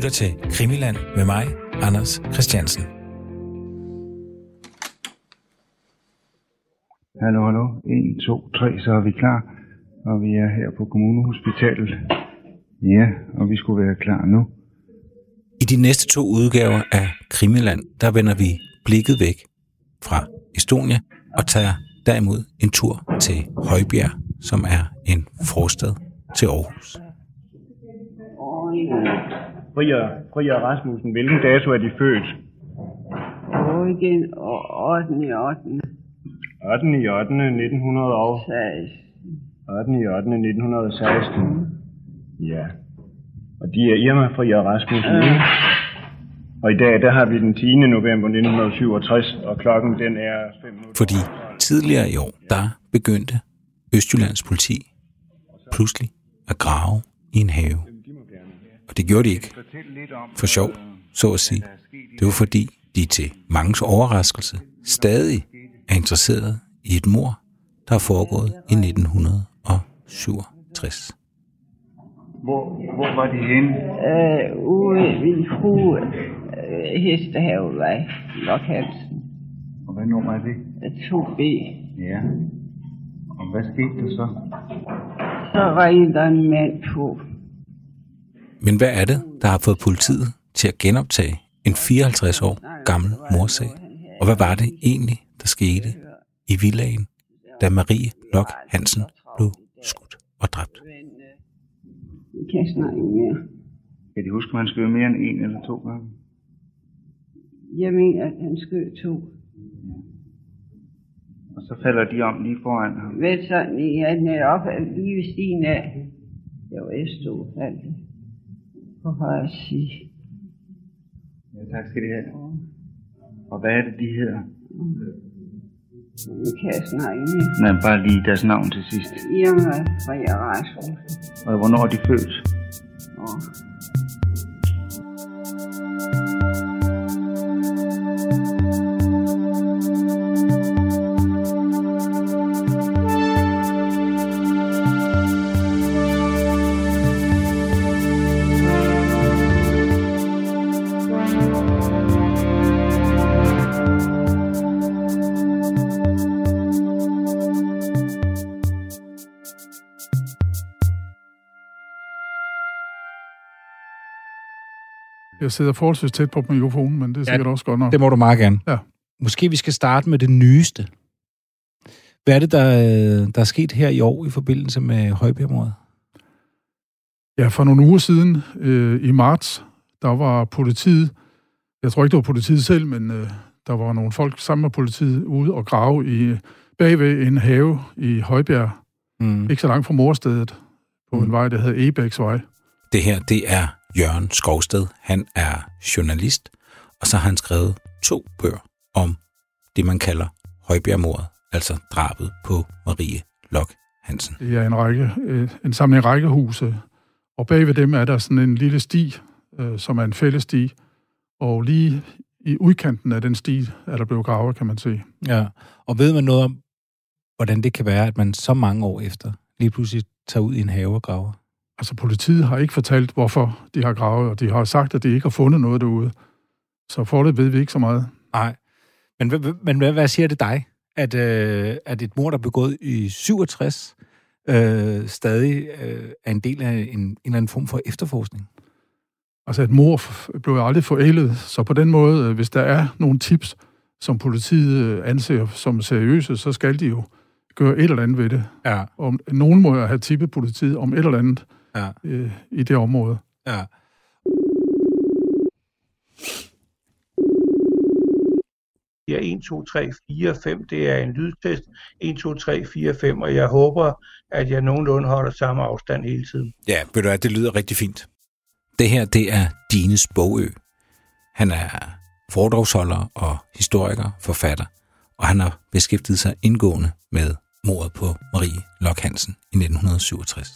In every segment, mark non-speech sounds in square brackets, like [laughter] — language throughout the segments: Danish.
lytter til Krimiland med mig, Anders Christiansen. Hallo, hallo. 1, 2, 3, så er vi klar. Og vi er her på Kommunehospitalet. Ja, og vi skulle være klar nu. I de næste to udgaver af Krimiland, der vender vi blikket væk fra Estonia og tager derimod en tur til Højbjerg, som er en forstad til Aarhus. Frier, Frier Rasmussen, hvilken dato er de født? Eugen og 8. i 8. 8. i 8. 1900 og 8. i 8. 1916. Ja. Og de er Irma Frier Rasmussen. ikke? Og i dag, der har vi den 10. november 1967, og klokken den er 5 minutter. Fordi tidligere i år, der begyndte Østjyllands politi pludselig at grave i en have. Og det gjorde de ikke for sjov, så at sige. Det var fordi, de til mangens overraskelse stadig er interesseret i et mor, der er foregået i 1967. Hvor, hvor var de henne? Øh, ude ved fru øh, Hestehavevej, Lokhalsen, Og hvad nummer er det? 2B. Ja. Og hvad skete der så? Så ringede der en mand på. Men hvad er det, der har fået politiet til at genoptage en 54 år gammel morsag? Og hvad var det egentlig, der skete i villagen, da Marie Lok Hansen blev skudt og dræbt? Vi kan snakke mere. Kan de huske, at man skød mere end en eller to gange? Jeg mener, at han skød to. Og så falder de om lige foran ham. Vel sådan, ja, netop lige ved siden af. Jeg var stod faldt på højre side. Ja, tak skal de have. Og hvad er det, de hedder? Vi kan snakke mere. Nej, bare lige deres navn til sidst. Irma fra Rasmussen. Og hvornår er de født? Og Jeg sidder forholdsvis tæt på mikrofonen, men det er sikkert også godt nok. Det må du meget gerne. Ja. Måske vi skal starte med det nyeste. Hvad er det, der, der er sket her i år i forbindelse med Højbjergmordet? Ja, for nogle uger siden, øh, i marts, der var politiet, jeg tror ikke, det var politiet selv, men øh, der var nogle folk sammen med politiet ude og grave i, bagved en have i Højbjerg, Mm. ikke så langt fra morstedet, på Mm. en vej, der hedder Ebæksvej. Det her, det er Jørgen Skovsted. Han er journalist, og så har han skrevet to bøger om det, man kalder Højbjergmordet, altså drabet på Marie Lok Hansen. Det er en, række, øh, en samling rækkehuse, og bagved dem er der sådan en lille sti, øh, som er en fælles sti, og lige i udkanten af den sti er der blevet gravet, kan man se. Ja. Og ved man noget om, hvordan det kan være, at man så mange år efter lige pludselig tager ud i en have og graver? Altså politiet har ikke fortalt, hvorfor de har gravet, og de har sagt, at de ikke har fundet noget derude. Så for det ved vi ikke så meget. Nej. Men, hvad- men hvad, hvad siger det dig? At, øh, at et mord, der er begået i 67, øh, stadig øh, er en del af en, en eller anden form for efterforskning? Altså et mor blev aldrig forældet, så på den måde, øh, hvis der er nogle tips, som politiet øh, anser som seriøse, så skal de jo gøre et eller andet ved det. Ja. Og nogen må jo have tippet politiet om et eller andet Ja. øh, i det område. Ja. Ja, 1, 2, 3, 4, 5, det er en lydtest. 1, 2, 3, 4, 5, og jeg håber, at jeg nogenlunde holder samme afstand hele tiden. Ja, ved du hvad, det lyder rigtig fint. Det her, det er Dines Bogø. Han er foredragsholder og historiker, forfatter, og han har beskæftiget sig indgående med mordet på Marie Lok Hansen i 1967.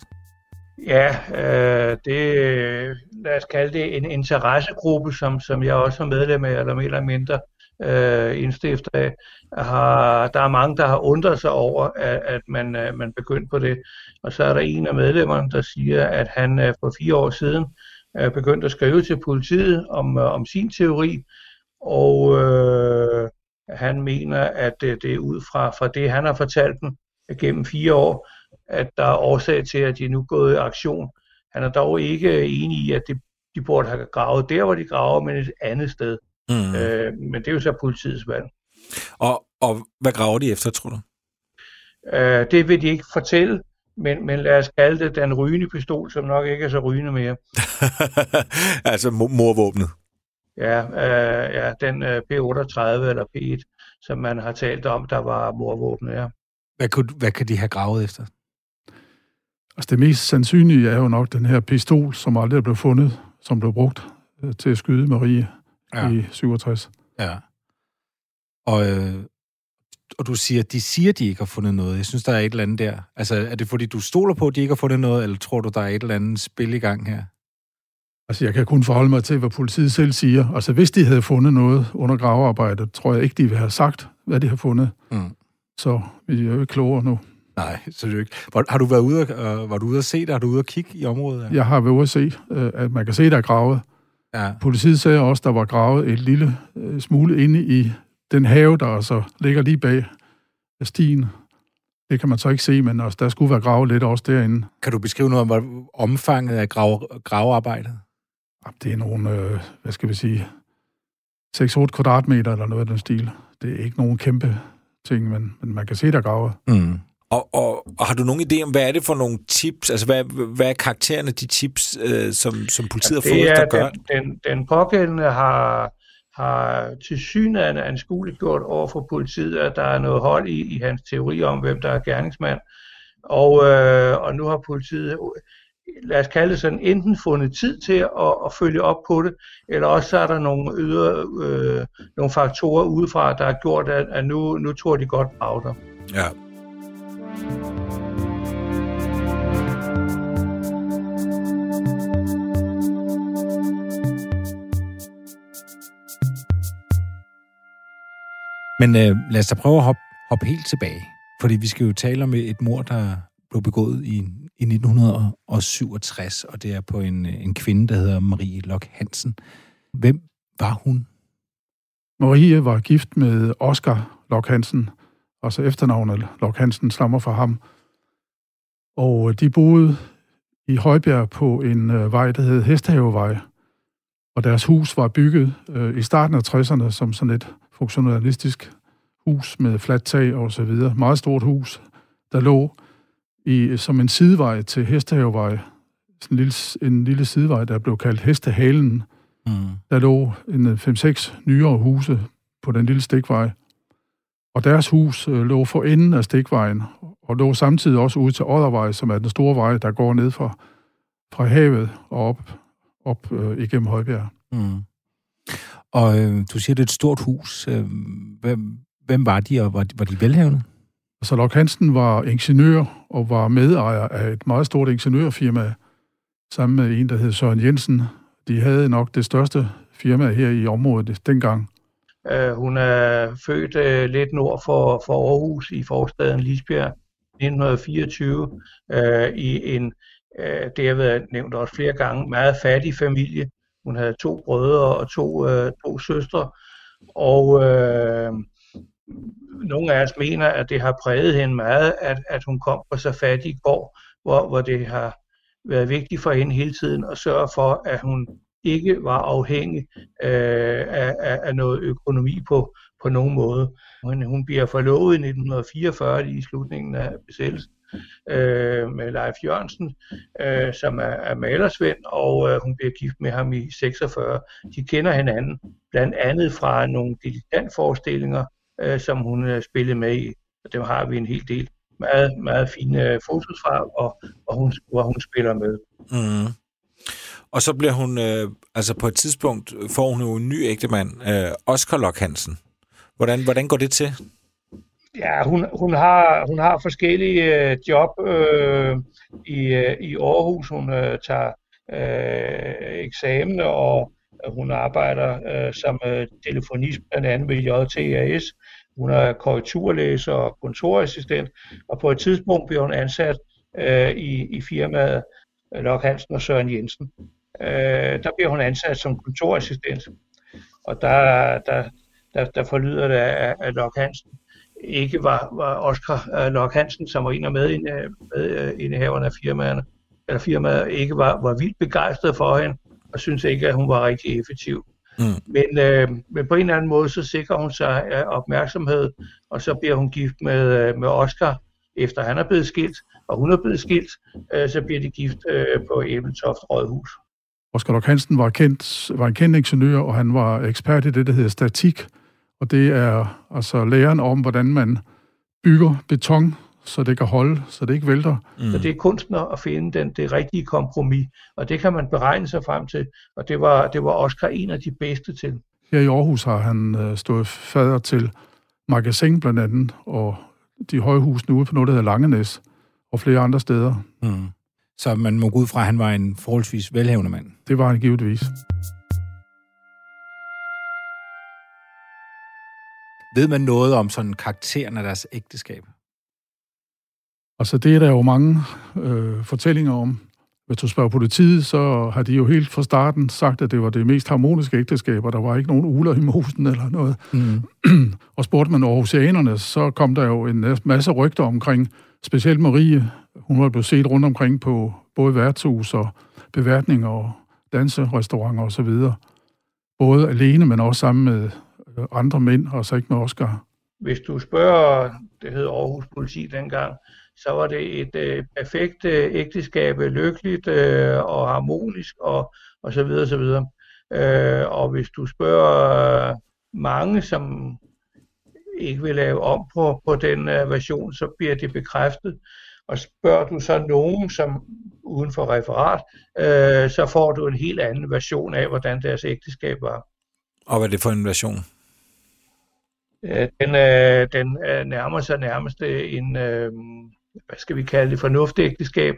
Ja, øh, det, lad os kalde det en interessegruppe, som, som jeg også er medlem af, eller mere eller mindre øh, indstifter af. Har, der er mange, der har undret sig over, at, at man, øh, man begyndte på det. Og så er der en af medlemmerne, der siger, at han øh, for fire år siden øh, begyndte at skrive til politiet om, øh, om sin teori, og øh, han mener, at øh, det er ud fra, fra det, han har fortalt dem gennem fire år, at der er årsag til, at de er nu gået i aktion. Han er dog ikke enig i, at det, de burde have gravet der, hvor de graver, men et andet sted. Mm. Øh, men det er jo så politiets valg. Og, og hvad graver de efter, tror du? Øh, det vil de ikke fortælle, men, men lad os kalde det den rygende pistol, som nok ikke er så rygende mere. [laughs] altså morvåbnet? Ja, øh, ja den øh, P38 eller P1, som man har talt om, der var morvåbnet, ja. Hvad, kunne, hvad kan de have gravet efter? Altså det mest sandsynlige er jo nok den her pistol, som aldrig er blevet fundet, som blev brugt øh, til at skyde Marie ja. i 67. Ja. Og, øh, og du siger, de siger, de ikke har fundet noget. Jeg synes, der er et eller andet der. Altså, er det fordi, du stoler på, at de ikke har fundet noget, eller tror du, der er et eller andet spil i gang her? Altså, jeg kan kun forholde mig til, hvad politiet selv siger. Altså, hvis de havde fundet noget under gravearbejdet, tror jeg ikke, de ville have sagt, hvad de har fundet. Mm. Så vi er jo ikke klogere nu. [laughs] Nej, så det ikke. Var, har du været ude, og, var du ude at se det? Har du ude at kigge i området? Jeg har været ude at se, øh, at man kan se, der er gravet. Ja. Politiet sagde også, der var gravet et lille øh, smule inde i den have, der altså ligger lige bag stien. Det kan man så ikke se, men altså, der skulle være gravet lidt også derinde. Kan du beskrive noget om omfanget af grave, gravearbejdet? Det er nogle, øh, hvad skal vi sige, 6-8 kvadratmeter eller noget af den stil. Det er ikke nogen kæmpe ting, men, men man kan se, der graver. Mm. Og, og, og har du nogen idé om, hvad er det for nogle tips? Altså, hvad, hvad er karaktererne af de tips, øh, som, som politiet ja, har fået, der gør? Den, den, den pågældende har, har til synligheden anskueligt gjort over for politiet, at der er noget hold i, i hans teori om, hvem der er gerningsmand. Og, øh, og nu har politiet, lad os kalde det sådan, enten fundet tid til at, at følge op på det, eller også så er der nogle, ydre, øh, nogle faktorer udefra, der har gjort, at, at nu, nu tror de godt på Ja. Men øh, lad os da prøve at hoppe, hoppe helt tilbage. Fordi vi skal jo tale om et mor, der blev begået i, i 1967, og det er på en, øh, en kvinde, der hedder Marie Lok Hansen. Hvem var hun? Marie var gift med Oscar Lok Hansen, og så efternavnet Lok Hansen stammer fra ham. Og de boede i Højbjerg på en øh, vej, der hed Hestehavevej. Og deres hus var bygget øh, i starten af 60'erne som sådan et funktionalistisk hus med fladt tag og så videre. Meget stort hus, der lå i, som en sidevej til Hestehavevej. Sådan en lille, en lille sidevej, der blev kaldt Hestehalen. Mm. Der lå en 5-6 nyere huse på den lille stikvej. Og deres hus øh, lå for enden af stikvejen, og lå samtidig også ud til Oddervej, som er den store vej, der går ned fra, fra havet og op, op øh, igennem Højbjerg. Mm. Og øh, du siger, det er et stort hus. Øh, hvem, hvem var de, og var var de velhavende? Altså, Lok Hansen var ingeniør og var medejer af et meget stort ingeniørfirma, sammen med en, der hed Søren Jensen. De havde nok det største firma her i området dengang. Øh, hun er født øh, lidt nord for, for Aarhus i forstaden Lisbjerg 1924 uh, øh, i en, øh, det har været nævnt også flere gange, meget fattig familie. Hun havde to brødre og to, to søstre, og øh, nogle af os mener, at det har præget hende meget, at, at hun kom på så fattig gård, hvor, hvor det har været vigtigt for hende hele tiden at sørge for, at hun ikke var afhængig øh, af, af, af noget økonomi på, på nogen måde. Hun, hun bliver forlovet i 1944 i slutningen af besættelsen øh, med Leif Jørgensen, øh, som er, er malersvend, og øh, hun bliver gift med ham i 46. De kender hinanden blandt andet fra nogle dilettantforestillinger, øh, som hun øh, spillede med i. Og dem har vi en hel del meget, meget fine øh, fotos fra, og, og hun, hvor hun spiller med. Mm. Og så bliver hun, øh, altså på et tidspunkt, får hun jo en ny ægtemand, øh, Oscar Lok Hansen. Hvordan, hvordan går det til? Ja, hun, hun, har, hun har forskellige øh, job øh, i, øh, i Aarhus. Hun øh, tager øh, eksamen, og hun arbejder øh, som øh, telefonist blandt andet ved JTAS. Hun er korrekturlæser og kontorassistent, og på et tidspunkt bliver hun ansat øh, i, i firmaet Lok Hansen og Søren Jensen øh, der bliver hun ansat som kontorassistent. Og der, der, der, der forlyder det, at, at Lok Hansen ikke var, var Oscar uh, Lok Hansen, som var en af med, med indehaverne af firmaerne, eller firmaet ikke var, var vildt begejstret for hende, og synes ikke, at hun var rigtig effektiv. Mm. Men, øh, men på en eller anden måde, så sikrer hun sig uh, opmærksomhed, og så bliver hun gift med, uh, med Oscar, efter han er blevet skilt, og hun er blevet skilt, uh, så bliver de gift uh, på Æbeltoft Rådhus. Oscar Lok Hansen var, kendt, var en kendt ingeniør, og han var ekspert i det, der hedder statik, og det er altså læren om, hvordan man bygger beton, så det kan holde, så det ikke vælter. Mm. Så det er kunstner at finde den, det rigtige kompromis, og det kan man beregne sig frem til, og det var, det var Oscar en af de bedste til. Her i Aarhus har han øh, stået fader til Magasin blandt andet, og de høje husene ude på noget, der hedder Langenæs, og flere andre steder. Mm. Så man må gå ud fra, at han var en forholdsvis velhavende mand? Det var han givetvis. Ved man noget om sådan karakteren af deres ægteskab? Altså, det er der jo mange øh, fortællinger om. Hvis du spørger politiet, så har de jo helt fra starten sagt, at det var det mest harmoniske ægteskab, og der var ikke nogen uler i mosen eller noget. Mm. [clears throat] og spurgte man oceanerne, så kom der jo en masse rygter omkring, specielt Marie. Hun var blevet set rundt omkring på både værtshus og beværtninger og danserestauranter osv. Både alene, men også sammen med øh, andre mænd, og så ikke med Oscar. Hvis du spørger, det hed Aarhus Politi dengang, så var det et øh, perfekt øh, ægteskab, øh, lykkeligt øh, og harmonisk og, og så videre, så videre. Øh, og hvis du spørger øh, mange, som ikke vil lave om på, på den øh, version, så bliver det bekræftet. Og spørger du så nogen, som uden for referat, øh, så får du en helt anden version af, hvordan deres ægteskab var. Og hvad er det for en version? Øh, den, øh, den øh, nærmer sig nærmest en, øh, hvad skal vi kalde det, fornuftægteskab,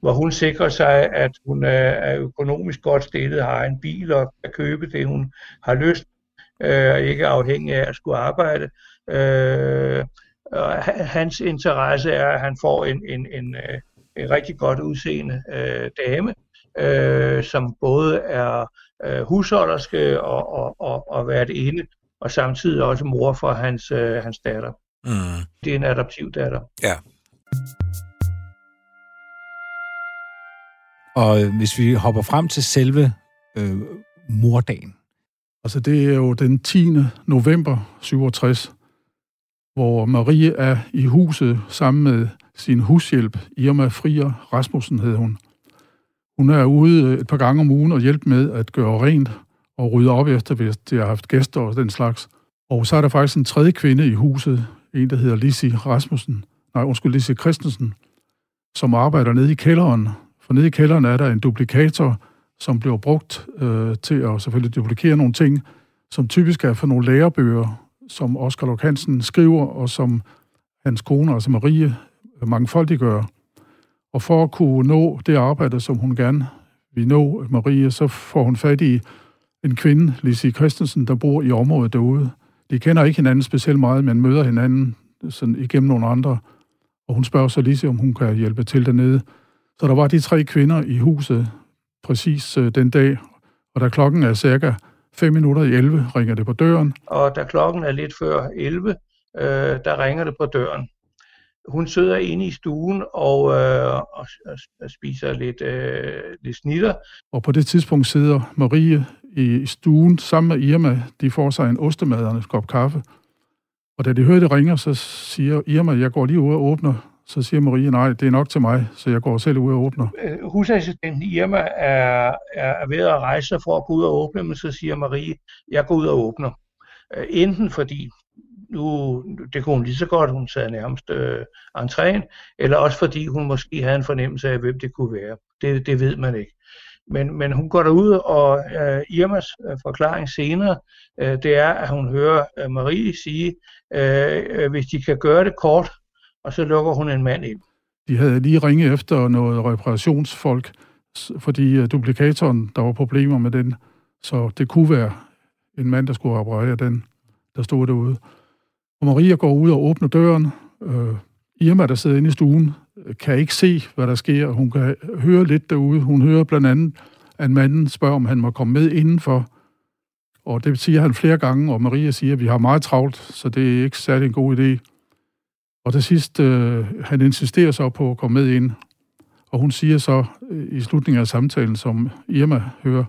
hvor hun sikrer sig, at hun er økonomisk godt stillet, har en bil og kan købe det, hun har lyst, øh, og ikke afhængig af at skulle arbejde. Øh, og hans interesse er, at han får en, en, en, en rigtig godt udseende øh, dame, øh, som både er øh, husholderske og, og, og, og været inde og samtidig også mor for hans, øh, hans datter. Mm. Det er en adoptiv datter. Ja. Og øh, hvis vi hopper frem til selve øh, mordagen. Altså det er jo den 10. november 67, hvor Marie er i huset sammen med sin hushjælp, Irma Frier Rasmussen hed hun. Hun er ude et par gange om ugen og hjælper med at gøre rent og rydde op efter, hvis de har haft gæster og den slags. Og så er der faktisk en tredje kvinde i huset, en der hedder Lisi Rasmussen, nej, undskyld, Lisi Christensen, som arbejder nede i kælderen. For nede i kælderen er der en duplikator, som bliver brugt øh, til at selvfølgelig duplikere nogle ting, som typisk er for nogle lærebøger, som Oscar Lok Hansen skriver, og som hans kone, altså Marie, mangfoldiggør. Og for at kunne nå det arbejde, som hun gerne vil nå, Marie, så får hun fat i en kvinde, Lise Christensen, der bor i området derude. De kender ikke hinanden specielt meget, men møder hinanden sådan igennem nogle andre. Og hun spørger så Lise, om hun kan hjælpe til dernede. Så der var de tre kvinder i huset præcis øh, den dag, og da klokken er cirka 5 minutter i 11, ringer det på døren. Og da klokken er lidt før 11, øh, der ringer det på døren. Hun sidder inde i stuen og, øh, og, og spiser lidt, øh, lidt snitter. Og på det tidspunkt sidder Marie i stuen sammen med Irma. De får sig en ostemad og en kop kaffe. Og da de hører det ringer, så siger Irma, jeg går lige ud og åbner. Så siger Marie, nej, det er nok til mig, så jeg går selv ud og åbner. Øh, husassistenten Irma er, er ved at rejse for at gå ud og åbne, men så siger Marie, jeg går ud og åbner. Øh, enten fordi nu, det kunne hun lige så godt, hun sad nærmest øh, entréen, eller også fordi hun måske havde en fornemmelse af, hvem det kunne være. Det, det ved man ikke. Men, men hun går derud, og øh, Irmas øh, forklaring senere, øh, det er, at hun hører øh, Marie sige, øh, øh, hvis de kan gøre det kort, og så lukker hun en mand ind. De havde lige ringet efter noget reparationsfolk, fordi øh, duplikatoren, der var problemer med den, så det kunne være en mand, der skulle reparere den, der stod derude. Og Maria går ud og åbner døren. Øh, Irma, der sidder inde i stuen, øh, kan ikke se, hvad der sker. Hun kan høre lidt derude. Hun hører blandt andet, at manden spørger, om han må komme med indenfor. Og det siger han flere gange, og Maria siger, at vi har meget travlt, så det er ikke særlig en god idé. Og til sidst, øh, han insisterer så på at komme med ind. Og hun siger så øh, i slutningen af samtalen, som Irma hører,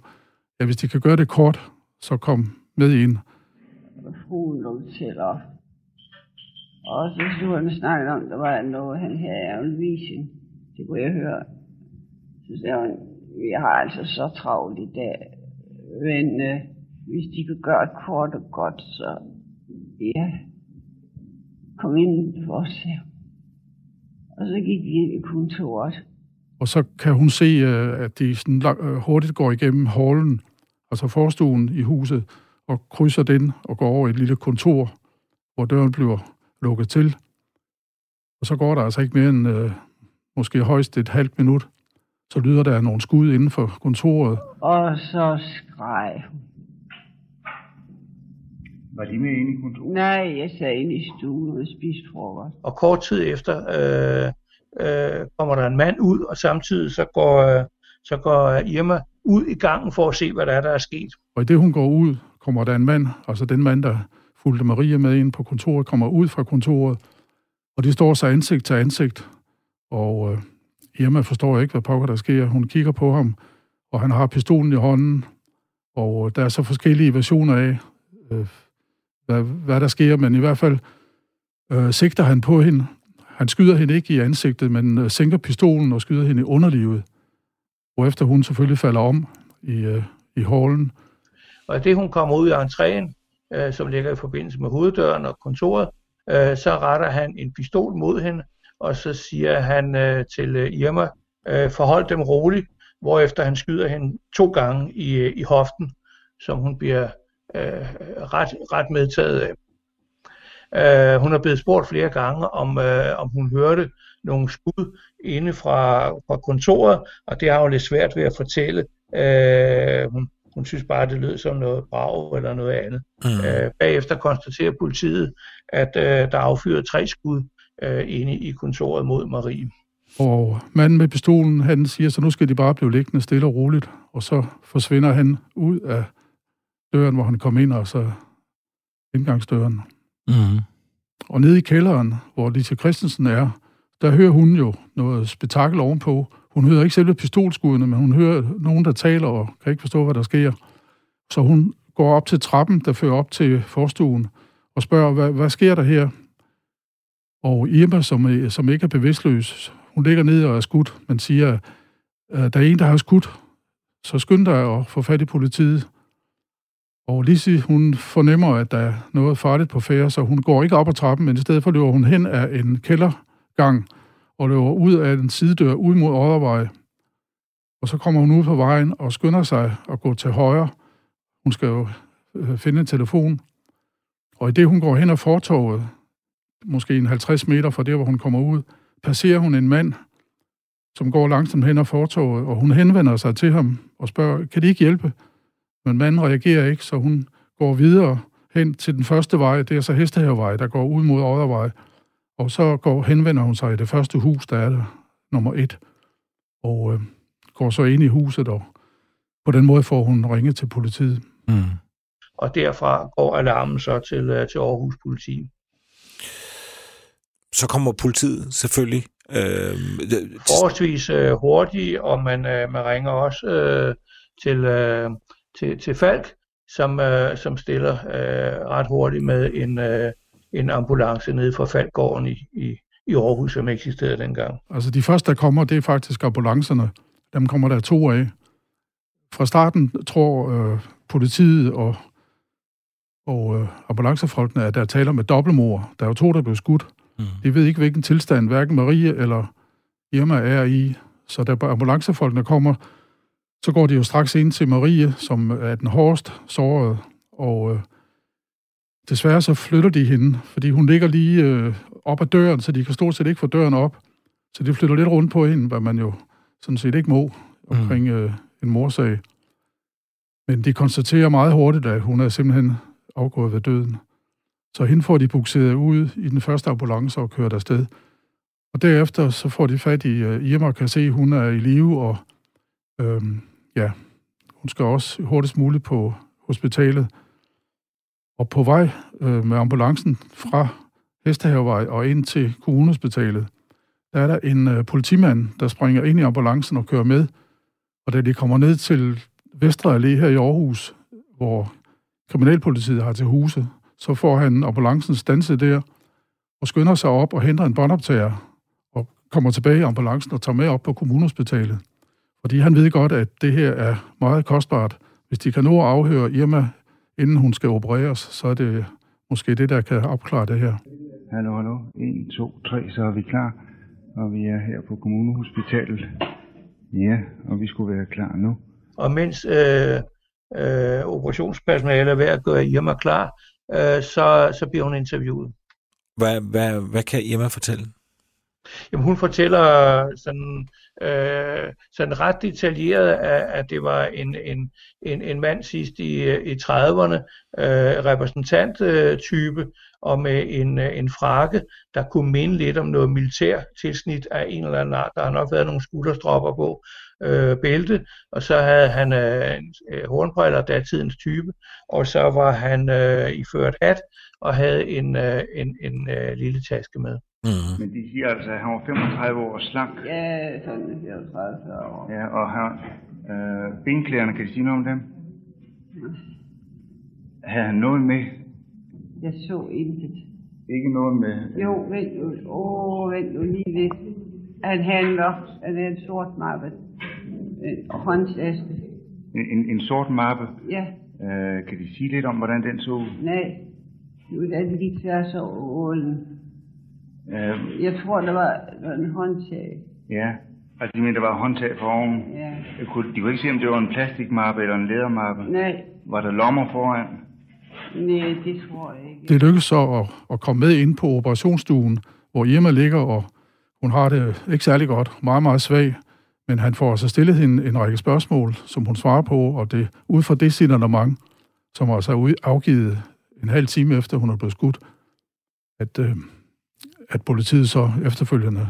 at hvis de kan gøre det kort, så kom med ind. Fruen til op. Og så skulle han snakke om, der var noget, han havde af en vision. Det kunne jeg høre. Så sagde hun, vi har altså så travlt i dag. Men øh, hvis de kan gøre det kort og godt, så ja, kom ind for os her. Og så gik de ind i kontoret. Og så kan hun se, øh, at de sådan øh, hurtigt går igennem hallen, altså forstuen i huset, og krydser den og går over et lille kontor, hvor døren bliver lukket til. Og så går der altså ikke mere end øh, måske højst et halvt minut, så lyder der nogle skud inden for kontoret. Og så skreg hun. Var de med inde i kontoret? Nej, jeg sad inde i stuen og spiste frokost. Og kort tid efter øh, øh, kommer der en mand ud, og samtidig så går, øh, så går Irma ud i gangen for at se, hvad der er, der er sket. Og i det hun går ud, kommer der en mand, altså den mand, der fulgte Maria med ind på kontoret, kommer ud fra kontoret, og de står så ansigt til ansigt, og øh, Irma forstår ikke, hvad pokker der sker. Hun kigger på ham, og han har pistolen i hånden, og øh, der er så forskellige versioner af, øh, hvad, hvad der sker, men i hvert fald øh, sigter han på hende. Han skyder hende ikke i ansigtet, men øh, sænker pistolen og skyder hende i underlivet, hvorefter hun selvfølgelig falder om i, øh, i hallen. Og det hun kommer ud af entréen, øh, som ligger i forbindelse med hoveddøren og kontoret, øh, så retter han en pistol mod hende, og så siger han øh, til øh, Irma, øh, forhold dem roligt, hvorefter han skyder hende to gange i, øh, i hoften, som hun bliver øh, ret, ret medtaget af. Øh, hun har blevet spurgt flere gange, om, øh, om hun hørte nogle skud inde fra, fra kontoret, og det har hun lidt svært ved at fortælle. Øh, hun, hun synes bare, det lød som noget brag eller noget andet. Mm. Øh, bagefter konstaterer politiet, at øh, der er affyret tre skud øh, inde i kontoret mod Marie. Og manden med pistolen, han siger, så nu skal de bare blive liggende stille og roligt, og så forsvinder han ud af døren, hvor han kom ind, og så indgangsdøren. Mm. Og nede i kælderen, hvor Lise Christensen er, der hører hun jo noget spektakel ovenpå. Hun hører ikke selve pistolskuddene, men hun hører nogen, der taler og kan ikke forstå, hvad der sker. Så hun går op til trappen, der fører op til forstuen, og spørger, hvad, hvad sker der her? Og Irma, som, som ikke er bevidstløs, hun ligger ned og er skudt, men siger, at der er en, der har skudt, så skynd dig at få fat i politiet. Og Lise, hun fornemmer, at der er noget farligt på færre, så hun går ikke op ad trappen, men i stedet for løber hun hen af en kældergang og løber ud af en sidedør ud mod Oddervej. Og så kommer hun ud på vejen og skynder sig at gå til højre. Hun skal jo øh, finde en telefon. Og i det, hun går hen ad fortorvet, måske en 50 meter fra der, hvor hun kommer ud, passerer hun en mand, som går langsomt hen ad fortorvet, og hun henvender sig til ham og spørger, kan de ikke hjælpe? Men manden reagerer ikke, så hun går videre hen til den første vej, det er så Hestehavevej, der går ud mod Oddervej. Og så går, henvender hun sig i det første hus, der er der, nummer et, og øh, går så ind i huset, og på den måde får hun ringet til politiet. Mm. Og derfra går alarmen så til, øh, til Aarhus politi. Så kommer politiet selvfølgelig. Øh, Forholdsvis øh, hurtigt, og man, øh, man ringer også øh, til, øh, til, til Falk, som, øh, som stiller øh, ret hurtigt med en, øh, en ambulance nede fra Falkgården i, i, i Aarhus, som eksisterede dengang. Altså de første, der kommer, det er faktisk ambulancerne. Dem kommer der to af. Fra starten tror øh, politiet og, og øh, ambulancefolkene, at der taler med dobbeltmor. Der er jo to, der blev skudt. Mm. De ved ikke, hvilken tilstand hverken Marie eller Irma er i. Så da ambulancefolkene kommer, så går de jo straks ind til Marie, som er den hårdest sårede, og øh, desværre så flytter de hende, fordi hun ligger lige øh, op ad døren, så de kan stort set ikke få døren op. Så de flytter lidt rundt på hende, hvad man jo sådan set ikke må omkring mm. øh, en morsag. Men de konstaterer meget hurtigt, at hun er simpelthen afgået ved døden. Så hende får de bukseret ud i den første ambulance og kørt afsted. Og derefter så får de fat i uh, Irma og kan se, at hun er i live, og øhm, ja, Hun skal også hurtigst muligt på hospitalet. Og på vej øh, med ambulancen fra Hestehavevej og ind til kommunhospitalet, der er der en øh, politimand, der springer ind i ambulancen og kører med. Og da de kommer ned til Vestre Allé her i Aarhus, hvor kriminalpolitiet har til huse, så får han ambulancen stanset der, og skynder sig op og henter en båndoptager, og kommer tilbage i ambulancen og tager med op på kommunhospitalet. Fordi han ved godt, at det her er meget kostbart. Hvis de kan nå at afhøre Irma, inden hun skal opereres, så er det måske det, der kan opklare det her. Hallo, hallo. 1, 2, 3, så er vi klar. Og vi er her på kommunehospitalet. Ja, og vi skulle være klar nu. Og mens øh, øh, operationspersonalet er ved at gøre Irma klar, øh, så, så bliver hun interviewet. Hvad, hvad, hvad kan Irma fortælle? Jamen, hun fortæller sådan, øh, sådan ret detaljeret, at, at det var en, en, en, en mand sidst i, i 30'erne, øh, repræsentanttype, og med en, en frakke, der kunne minde lidt om noget militær tilsnit af en eller anden art. Der har nok været nogle skulderstropper på, øh, bælte, og så havde han øh, øh, hornbriller, datidens type, og så var han øh, iført hat og havde en, øh, en, en øh, lille taske med. Mm. Men de siger altså, at han var 35 år slank. Ja, sådan 34 år. Ja, og han, øh, benklæderne, kan de sige noget om dem? Havde han noget med? Jeg så intet. Ikke noget med? Jo, vent nu. Åh, oh, vent nu lige lidt. Han handler. Han er en sort mappe. En håndtaske. En, en, en sort mappe? Ja. Øh, kan de sige lidt om, hvordan den så ud? Nej. Nu er den lige tværs over ålen. Øh, Jeg tror, der var der var en håndtag. ja, altså de mener, der var håndtag for oven. Ja. Jeg kunne, de kunne ikke se, om det var en plastikmappe eller en lædermappe. Nej, Var der lommer foran? nej, det tror jeg ikke. Det lykkedes så at, at komme med ind på operationsstuen, hvor Irma ligger, og hun har det ikke særlig godt, meget, meget svag. Men han får altså stillet hende en række spørgsmål, som hun svarer på, og det ud fra det signalement, som altså er afgivet en halv time efter, hun er blevet skudt, at, øh, at politiet så efterfølgende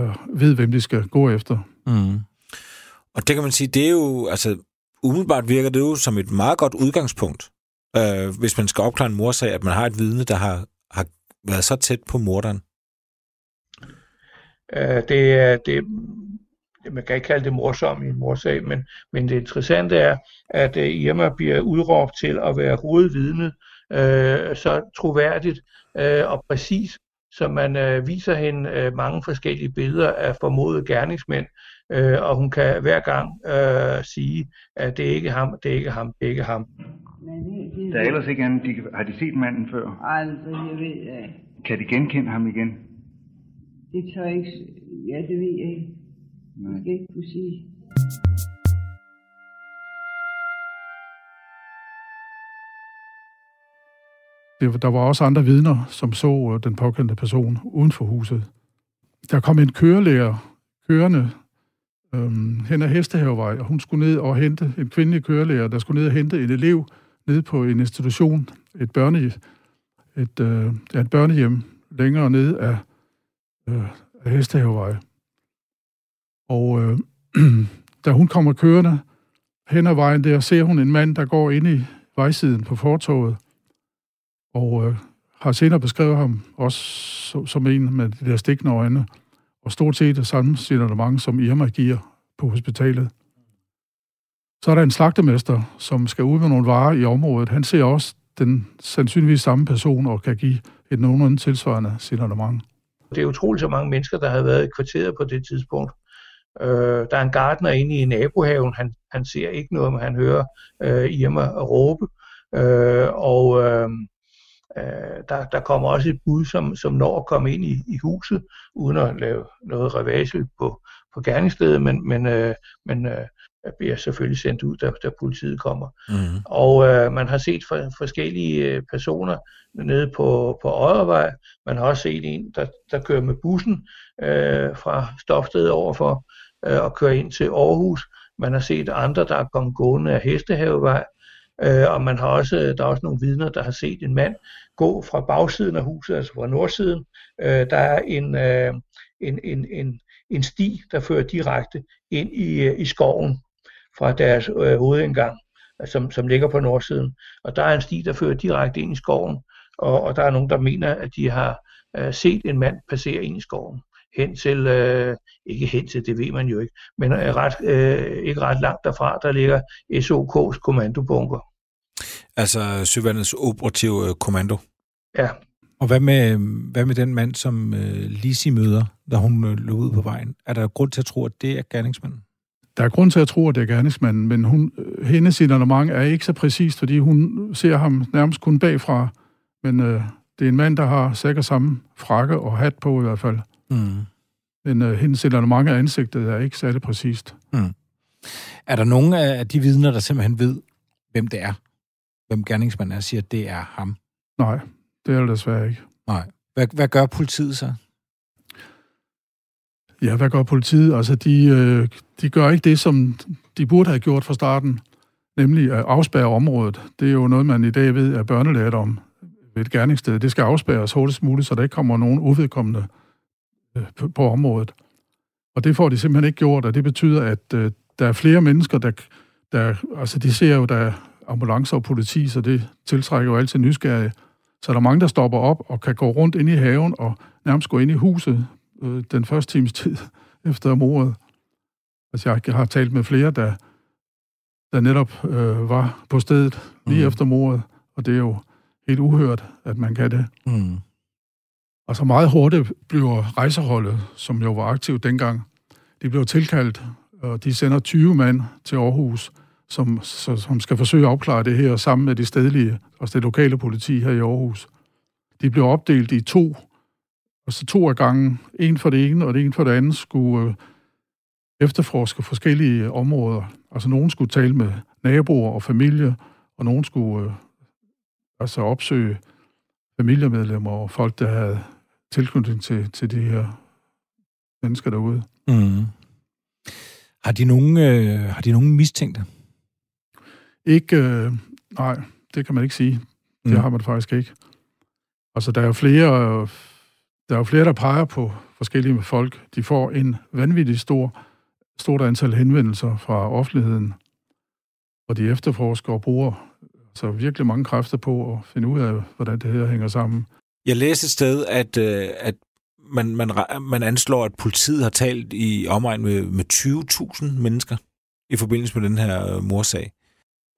øh, ved, hvem de skal gå efter. Mm. Og det kan man sige, det er jo, altså umiddelbart virker det jo som et meget godt udgangspunkt, øh, hvis man skal opklare en morsag, at man har et vidne, der har, har været så tæt på morderen. Øh, det, er- det, man kan ikke kalde det morsomt i en morsag, men, men det interessante er, at øh, Irma bliver udråbt til at være hovedvidnet øh, så troværdigt øh, og præcis, så man øh, viser hende øh, mange forskellige billeder af formodede gerningsmænd, øh, og hun kan hver gang øh, sige, at det er ikke ham, det er ikke ham, det er ikke ham. Der er ellers ikke andet. De, kan- har de set manden før? Altså, jeg ved, ja. Kan de genkende ham igen? det tør jeg ikke... Ja, det ved jeg ikke. Jeg skal ikke kunne sige. Det, der var også andre vidner, som så øh, den pågældende person uden for huset. Der kom en kørelærer kørende øhm, hen ad Hestehavevej, og hun skulle ned og hente en kvindelig kørelærer, der skulle ned og hente en elev ned på en institution, et, børne, et, øh, ja, et børnehjem længere ned af, øh, af Hestehavevej. Og øh, [clears throat] da hun kommer kørende hen ad vejen der, ser hun en mand, der går ind i vejsiden på fortoget, og øh, har senere beskrevet ham også som, som en med de der stikkende øjne, og stort set det samme signalement, som Irma giver på hospitalet. Så er der en slagtemester, som skal ud med nogle varer i området. Han ser også den sandsynligvis samme person og kan give et nogenlunde tilsvarende signalement. Det er utroligt så mange mennesker, der har været i kvarteret på det tidspunkt. Øh, der er en gardner inde i nabohaven, han, han ser ikke noget, men han hører øh, Irma råbe. Øh, og øh, øh, der, der kommer også et bud, som, som når at komme ind i, i huset, uden at lave noget revage på, på gerningsstedet, men, men, øh, men øh, bliver selvfølgelig sendt ud, da, da politiet kommer. Mm. Og øh, man har set for, forskellige øh, personer nede på, på Oddervej. Man har også set en, der, der kører med bussen øh, fra Stofsted overfor øh, og kører ind til Aarhus. Man har set andre, der er kommet gående af Hestehavevej. Øh, og man har også, øh, der er også nogle vidner, der har set en mand gå fra bagsiden af huset, altså fra nordsiden. Øh, der er en, øh, en, en, en, en sti, der fører direkte ind i, øh, i skoven fra deres øh, hovedindgang, øh, som, som ligger på nordsiden. Og der er en sti, der fører direkte ind i skoven, og, og der er nogen, der mener, at de har øh, set en mand passere ind i skoven hen til, øh, ikke hen til, det ved man jo ikke, men øh, ret, øh, ikke ret langt derfra, der ligger SOK's kommandobunker. Altså Søvandets operative øh, kommando? Ja. Og hvad med, hvad med den mand, som øh, Lisi møder, da hun øh, løb ud på vejen? Er der grund til at tro, at det er gerningsmanden? Der er grund til at tro, at det er gerningsmanden, men hun, øh, hendes signalement er ikke så præcist, fordi hun ser ham nærmest kun bagfra. Men øh, det er en mand, der har sikkert samme frakke og hat på i hvert fald. Mm. Men øh, hendes signalement af ansigtet er ikke særlig præcist. Mm. Er der nogen af de vidner, der simpelthen ved, hvem det er? Hvem gerningsmanden er, siger, at det er ham? Nej, det er det desværre ikke. Nej. Hvad, hvad gør politiet så? Ja, hvad gør politiet? Altså, de, øh, de gør ikke det, som de burde have gjort fra starten, nemlig at afspærre området. Det er jo noget, man i dag ved er børnelært om ved et gerningssted. Det skal afspærres hurtigst muligt, så der ikke kommer nogen uvedkommende øh, på, på området. Og det får de simpelthen ikke gjort, og det betyder, at øh, der er flere mennesker, der, der... Altså, de ser jo, der er ambulancer og politi, så det tiltrækker jo altid nysgerrige. Så der er mange, der stopper op og kan gå rundt ind i haven og nærmest gå ind i huset øh, den første times tid [laughs] efter mordet. Altså, jeg har talt med flere, der, der netop øh, var på stedet lige mm. efter mordet, og det er jo helt uhørt, at man kan det. Mm. Og så meget hurtigt bliver rejseholdet, som jo var aktivt dengang, de blev tilkaldt, og de sender 20 mand til Aarhus, som, som skal forsøge at opklare det her sammen med de stedlige, og det lokale politi her i Aarhus. De blev opdelt i to, og så to af gangen, en for det ene og det ene for det andet, skulle øh, efterforske forskellige områder. Altså nogen skulle tale med naboer og familie, og nogen skulle øh, altså opsøge familiemedlemmer og folk, der havde tilknytning til, til de her mennesker derude. Mm. Har de nogen, øh, har de nogen mistænkte? Ikke, øh, nej, det kan man ikke sige. Det mm. har man faktisk ikke. Altså, der er jo flere, der er jo flere, der peger på forskellige folk. De får en vanvittig stor, stort antal henvendelser fra offentligheden, og de efterforsker og bruger så virkelig mange kræfter på at finde ud af, hvordan det her hænger sammen. Jeg læste et sted, at, øh, at man, man, man anslår, at politiet har talt i omegn med, med 20.000 mennesker i forbindelse med den her øh, morsag.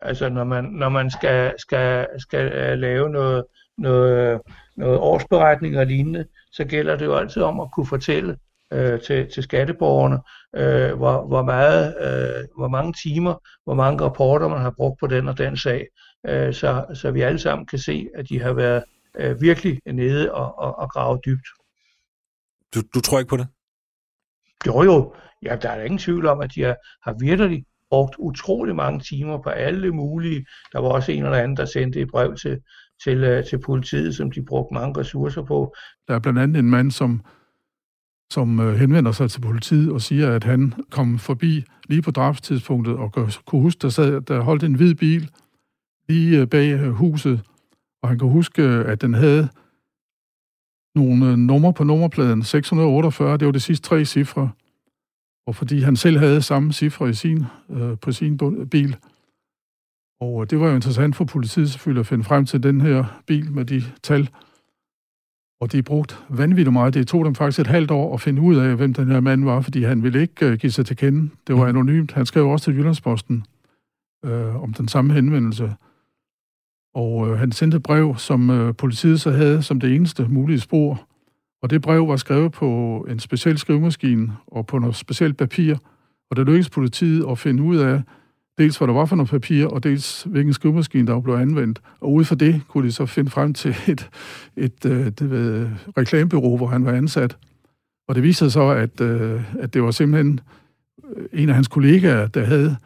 Altså når man, når man skal, skal, skal øh, lave noget, noget, noget årsberetning og lignende, så gælder det jo altid om at kunne fortælle øh, til, til skatteborgerne, øh, hvor, hvor, meget, øh, hvor mange timer, hvor mange rapporter man har brugt på den og den sag, øh, så, så vi alle sammen kan se, at de har været øh, virkelig nede og, og, og grave dybt. Du, du tror ikke på det? Jo jo, ja, der er ingen tvivl om, at de har, har virkelig brugt utrolig mange timer på alle mulige. Der var også en eller anden, der sendte et brev til, til, øh, til politiet, som de brugte mange ressourcer på. Der er blandt andet en mand, som, som øh, henvender sig til politiet og siger, at han kom forbi lige på drabstidspunktet og kunne huske, der, sad, der holdt en hvid bil lige øh, bag huset, og han kan huske, at den havde nogle numre på nummerpladen. 648, det var de sidste tre cifre. Og fordi han selv havde samme cifre i sin, øh, på sin bil. Og øh, det var jo interessant for politiet selvfølgelig at finde frem til den her bil med de tal. Og de brugt vanvittigt meget. Det tog dem faktisk et halvt år at finde ud af, hvem den her mand var, fordi han ville ikke øh, give sig til kende. Det var mm. anonymt. Han skrev også til Jyllandsposten øh, om den samme henvendelse. Og øh, han sendte et brev, som øh, politiet så havde som det eneste mulige spor. Og det brev var skrevet på en speciel skrivemaskine og på noget specielt papir. Og det lykkedes politiet at finde ud af, dels hvad der var for noget papir, og dels hvilken skrivemaskine, der blev anvendt. Og ud fra det kunne de så finde frem til [laughs] et, et, øh, et, det ved, reklamebyrå, hvor han var ansat. Og det viste sig så, at, øh, at det var simpelthen øh, en af hans kollegaer, der havde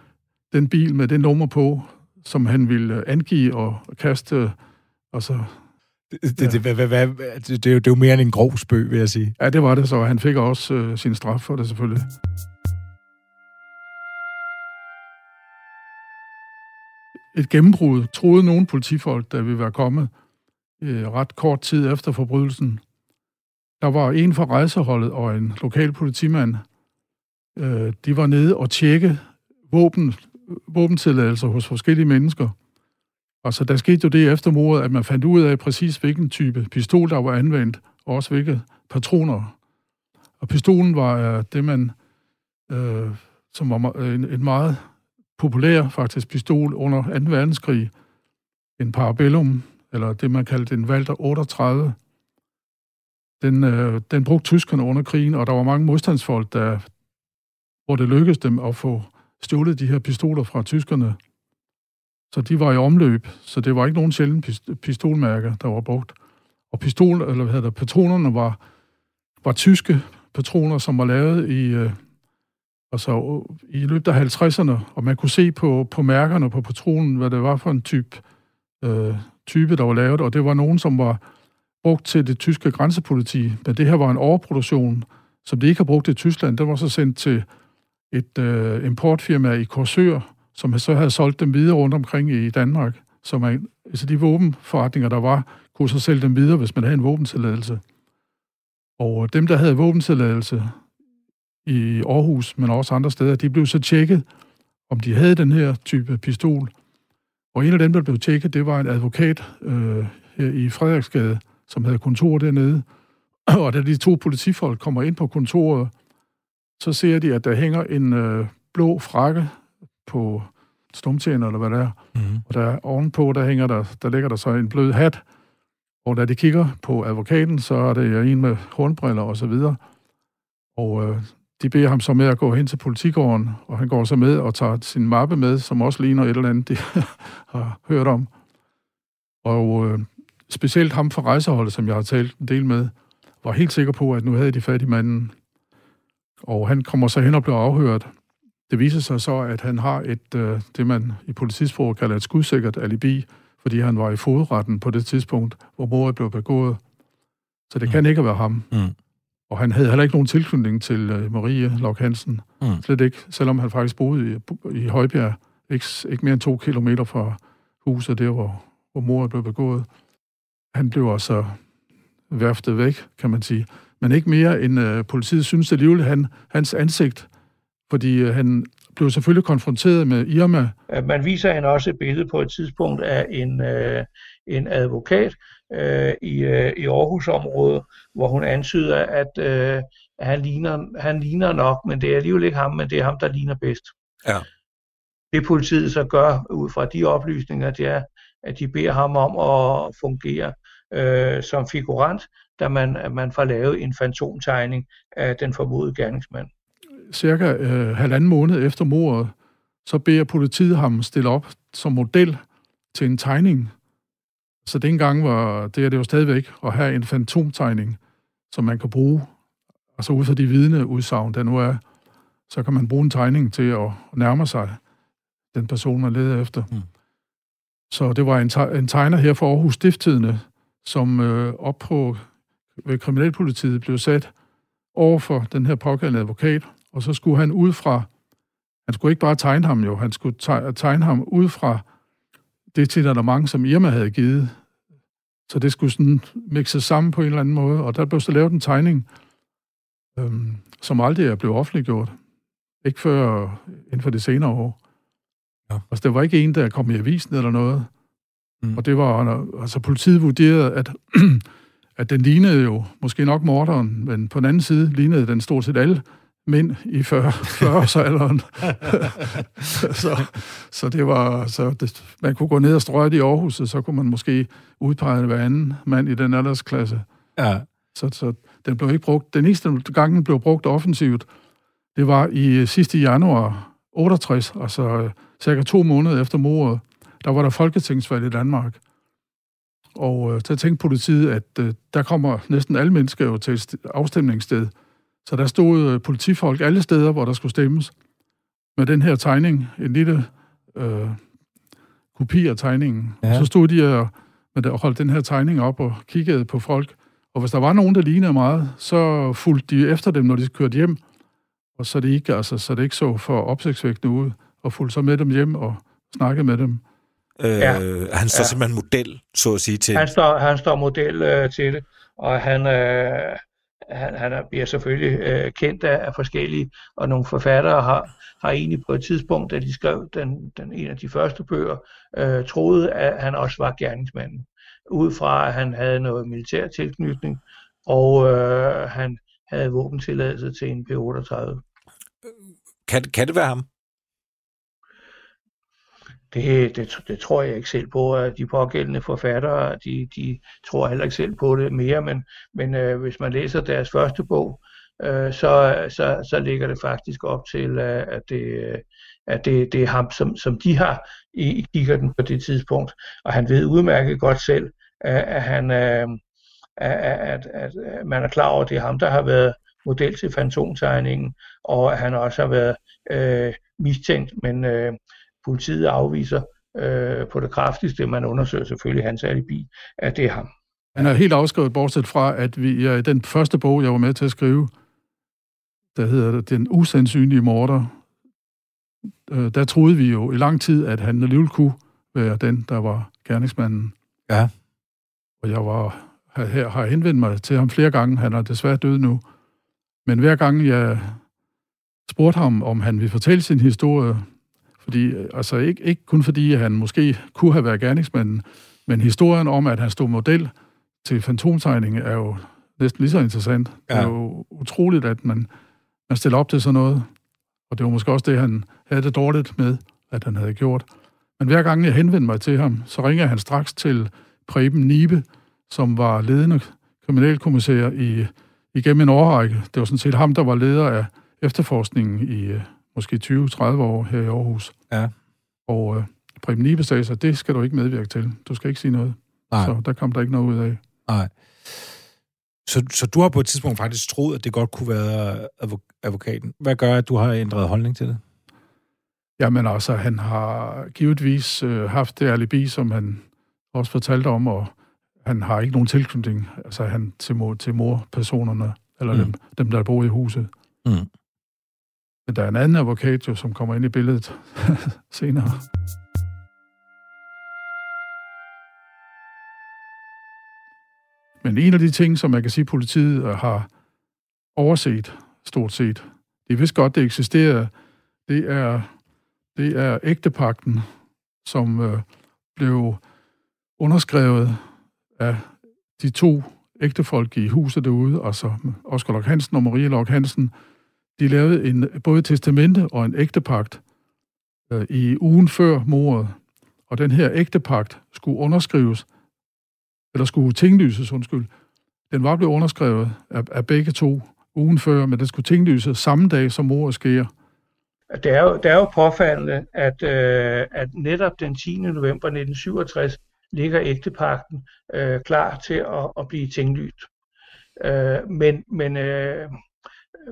den bil med det nummer på, som han ville angive og kaste, og så... Det, det, det, det, det, det, er jo, det er jo mere end en grov spøg, vil jeg sige. Ja, det var det så. Han fik også øh, sin straf for det, selvfølgelig. Et gennembrud troede nogle politifolk, der ville være kommet øh, ret kort tid efter forbrydelsen. Der var en fra rejseholdet og en lokal politimand. Øh, de var nede og tjekke våben våbentilladelser hos forskellige mennesker. Altså, der skete jo det efter mordet, at man fandt ud af præcis, hvilken type pistol, der var anvendt, og også hvilke patroner. Og pistolen var uh, det, man, uh, som var en, en meget populær faktisk pistol under 2. verdenskrig. En Parabellum, eller det, man kaldte en Walter 38. Den, uh, den brugte tyskerne under krigen, og der var mange modstandsfolk, der, hvor det lykkedes dem at få stjålet de her pistoler fra tyskerne. Så de var i omløb, så det var ikke nogen sjældent pistolmærker, der var brugt. Og pistol, eller hvad hedder det, patronerne var, var tyske patroner, som var lavet i, øh, altså, øh, i løbet af 50'erne, og man kunne se på, på mærkerne på patronen, hvad det var for en type, øh, type, der var lavet, og det var nogen, som var brugt til det tyske grænsepoliti, men det her var en overproduktion, som de ikke har brugt i Tyskland. Den var så sendt til et øh, importfirma i Korsør, som så havde solgt dem videre rundt omkring i Danmark. Så man, altså de våbenforretninger, der var, kunne så sælge dem videre, hvis man havde en våbentilladelse. Og dem, der havde våbentilladelse i Aarhus, men også andre steder, de blev så tjekket, om de havde den her type pistol. Og en af dem, der blev tjekket, det var en advokat øh, her i Frederiksgade, som havde kontor dernede. [clears throat] Og da de to politifolk kommer ind på kontoret, så ser de, at der hænger en øh, blå frakke på stumtjener, eller hvad det er. Mm. Og der ovenpå, der, hænger der, der ligger der så en blød hat. Og da de kigger på advokaten, så er det en med hornbriller og så videre. Og øh, de beder ham så med at gå hen til politigården, og han går så med og tager sin mappe med, som også ligner et eller andet, de [laughs] har hørt om. Og øh, specielt ham fra rejseholdet, som jeg har talt en del med, var helt sikker på, at nu havde de fat i manden. Og han kommer så hen og bliver afhørt. Det viser sig så, at han har et, øh, det man i politisproget kalder et skudsikkert alibi, fordi han var i fodretten på det tidspunkt, hvor mordet blev begået. Så det mm. kan ikke være ham. Mm. Og han havde heller ikke nogen tilknytning til uh, Marie Lok Hansen. Mm. Slet ikke, selvom han faktisk boede i, i Højbjerg, ikke, ikke mere end to kilometer fra huset, der hvor, hvor mordet blev begået. Han blev altså værftet væk, kan man sige. Men ikke mere end uh, politiet synes alligevel, han, hans ansigt, fordi uh, han blev selvfølgelig konfronteret med Irma. Man viser hende også et billede på et tidspunkt af en, uh, en advokat uh, i, uh, i Aarhusområdet, hvor hun antyder, at uh, han, ligner, han ligner nok, men det er alligevel ikke ham, men det er ham, der ligner bedst. Ja. Det politiet så gør ud fra de oplysninger, det er, at de beder ham om at fungere øh, som figurant, da man, man får lavet en fantomtegning af den formodede gerningsmand. Cirka øh, halvanden måned efter mordet, så beder politiet ham stille op som model til en tegning. Så dengang var det, er det jo stadigvæk at have en fantomtegning, som man kan bruge, altså ud fra de vidne udsagn, der nu er, så kan man bruge en tegning til at nærme sig den person, man leder efter. Mm. Så det var en, en tegner her for Aarhus Stifttidende, som øh, op på ved Kriminalpolitiet blev sat over for den her pågældende advokat, og så skulle han ud fra, han skulle ikke bare tegne ham jo, han skulle tegne ham ud fra det mange, som Irma havde givet. Så det skulle sådan mixe sammen på en eller anden måde, og der blev så lavet en tegning, øhm, som aldrig er blevet offentliggjort. Ikke før inden for det senere år. Ja. Altså, det var ikke en, der kom i avisen eller noget. Mm. Og det var, altså politiet vurderede, at, [clears throat] at den lignede jo måske nok morderen, men på den anden side lignede den stort set alle mænd i 40, 40 alderen. så, så det var, så det, man kunne gå ned og strøge i Aarhus, og så kunne man måske udpege hver anden mand i den aldersklasse. Ja. Så, så den blev ikke brugt. Den eneste gang, den blev brugt offensivt, det var i sidste januar 68, altså cirka to måneder efter mordet der var der folketingsvalg i Danmark. Og øh, så tænkte politiet, at øh, der kommer næsten alle mennesker jo til et afstemningssted. Så der stod øh, politifolk alle steder, hvor der skulle stemmes, med den her tegning, en lille øh, kopi af tegningen. Ja. Så stod de og, med og holdt den her tegning op og kiggede på folk. Og hvis der var nogen, der lignede meget, så fulgte de efter dem, når de kørte hjem. Og så det ikke, altså, så det ikke så for opsigtsvægtende ud, og fulgte så med dem hjem og snakkede med dem. Øh, ja. Han står ja. simpelthen model, så at sige, til... Han står, han står model øh, til det, og han, øh, han, han bliver selvfølgelig øh, kendt af, af forskellige, og nogle forfattere har, har egentlig på et tidspunkt, da de skrev den, den en af de første bøger, øh, troede, at han også var gerningsmanden. Ud fra, at han havde noget militær tilknytning, og øh, han havde våbentilladelse til en P-38. Kan, kan det være ham? Det, det, det tror jeg ikke selv på, at de pågældende forfattere, de, de tror heller ikke selv på det mere, men, men øh, hvis man læser deres første bog, øh, så, så, så ligger det faktisk op til, øh, at det, øh, at det, det er ham, som, som de har i, i kikkerten på det tidspunkt. Og han ved udmærket godt selv, at, at, han, øh, at, at, at man er klar over, at det er ham, der har været model til fantomtegningen, og at han også har været øh, mistænkt, men øh, politiet afviser øh, på det kraftigste, man undersøger selvfølgelig hans alibi, at det er ham. Han er helt afskrevet, bortset fra, at vi ja, den første bog, jeg var med til at skrive, der hedder Den usandsynlige morder, øh, der troede vi jo i lang tid, at han alligevel kunne være den, der var gerningsmanden. Ja. Og jeg var, her, har henvendt mig til ham flere gange. Han er desværre død nu. Men hver gang jeg spurgte ham, om han ville fortælle sin historie, fordi, altså ikke, ikke kun fordi, han måske kunne have været gerningsmanden, men historien om, at han stod model til fantomtegning, er jo næsten lige så interessant. Ja. Det er jo utroligt, at man, man stiller op til sådan noget. Og det var måske også det, han havde det dårligt med, at han havde gjort. Men hver gang jeg henvendte mig til ham, så ringer han straks til Preben Nibe, som var ledende kriminalkommissær i, igennem en årrække. Det var sådan set ham, der var leder af efterforskningen i øh, måske 20-30 år her i Aarhus. Ja. Og øh, Preben Nibe sagde så, det skal du ikke medvirke til. Du skal ikke sige noget. Nej. Så der kom der ikke noget ud af. Nej. Så, så du har på et tidspunkt faktisk troet, at det godt kunne være advokaten. Hvad gør, at du har ændret holdning til det? Jamen altså, han har givetvis øh, haft det alibi, som han også fortalte om, og han har ikke nogen tilknytning altså han, til, mor, til morpersonerne, eller mm. dem, dem, der bor i huset. Mm. Men der er en anden advokat, jo, som kommer ind i billedet [laughs] senere. Men en af de ting, som man kan sige, politiet øh, har overset, stort set, det er vist godt, det eksisterer, det er, det er ægtepakten, som øh, blev underskrevet af de to ægtefolk i huset derude, altså Oscar Lok Hansen og Marie Lok Hansen, de lavede en, både testamente og en ægtepagt øh, i ugen før mordet. Og den her ægtepagt skulle underskrives, eller skulle tinglyses, undskyld. Den var blevet underskrevet af, af begge to ugen før, men den skulle tinglyses samme dag, som mordet sker. Det er jo, det er jo påfaldende, at, øh, at netop den 10. november 1967 ligger ægtepakten øh, klar til at, at blive tinglyst. Øh, men men øh,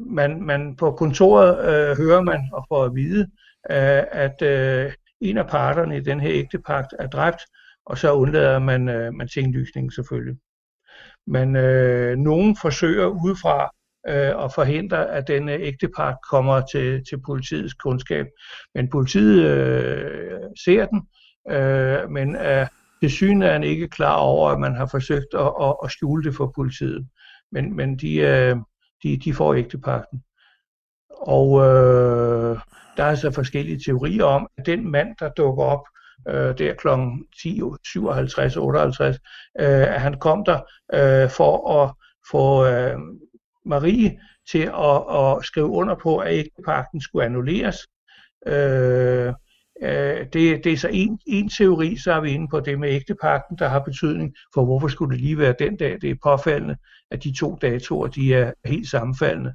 man, man på kontoret øh, hører man og får at vide, øh, at øh, en af parterne i den her ægtepagt er dræbt, og så undlader man, øh, man tinglysningen selvfølgelig. Men øh, nogen forsøger udefra øh, at forhindre, at denne ægtepagt kommer til, til politiets kundskab. Men politiet øh, ser den, øh, men er til synligheden ikke klar over, at man har forsøgt at, at, at skjule det for politiet. Men, men de, øh, de, de får ægtepagten. Og øh, der er så forskellige teorier om, at den mand, der dukker op øh, der kl. 10.57, 58, øh, at han kom der øh, for at få øh, Marie til at, at skrive under på, at ægtepagten skulle annulleres. Øh, øh, det, det er så en, en teori, så er vi inde på det med ægtepakten, der har betydning for, hvorfor skulle det lige være den dag. Det er påfaldende, at de to datoer de er helt sammenfaldende.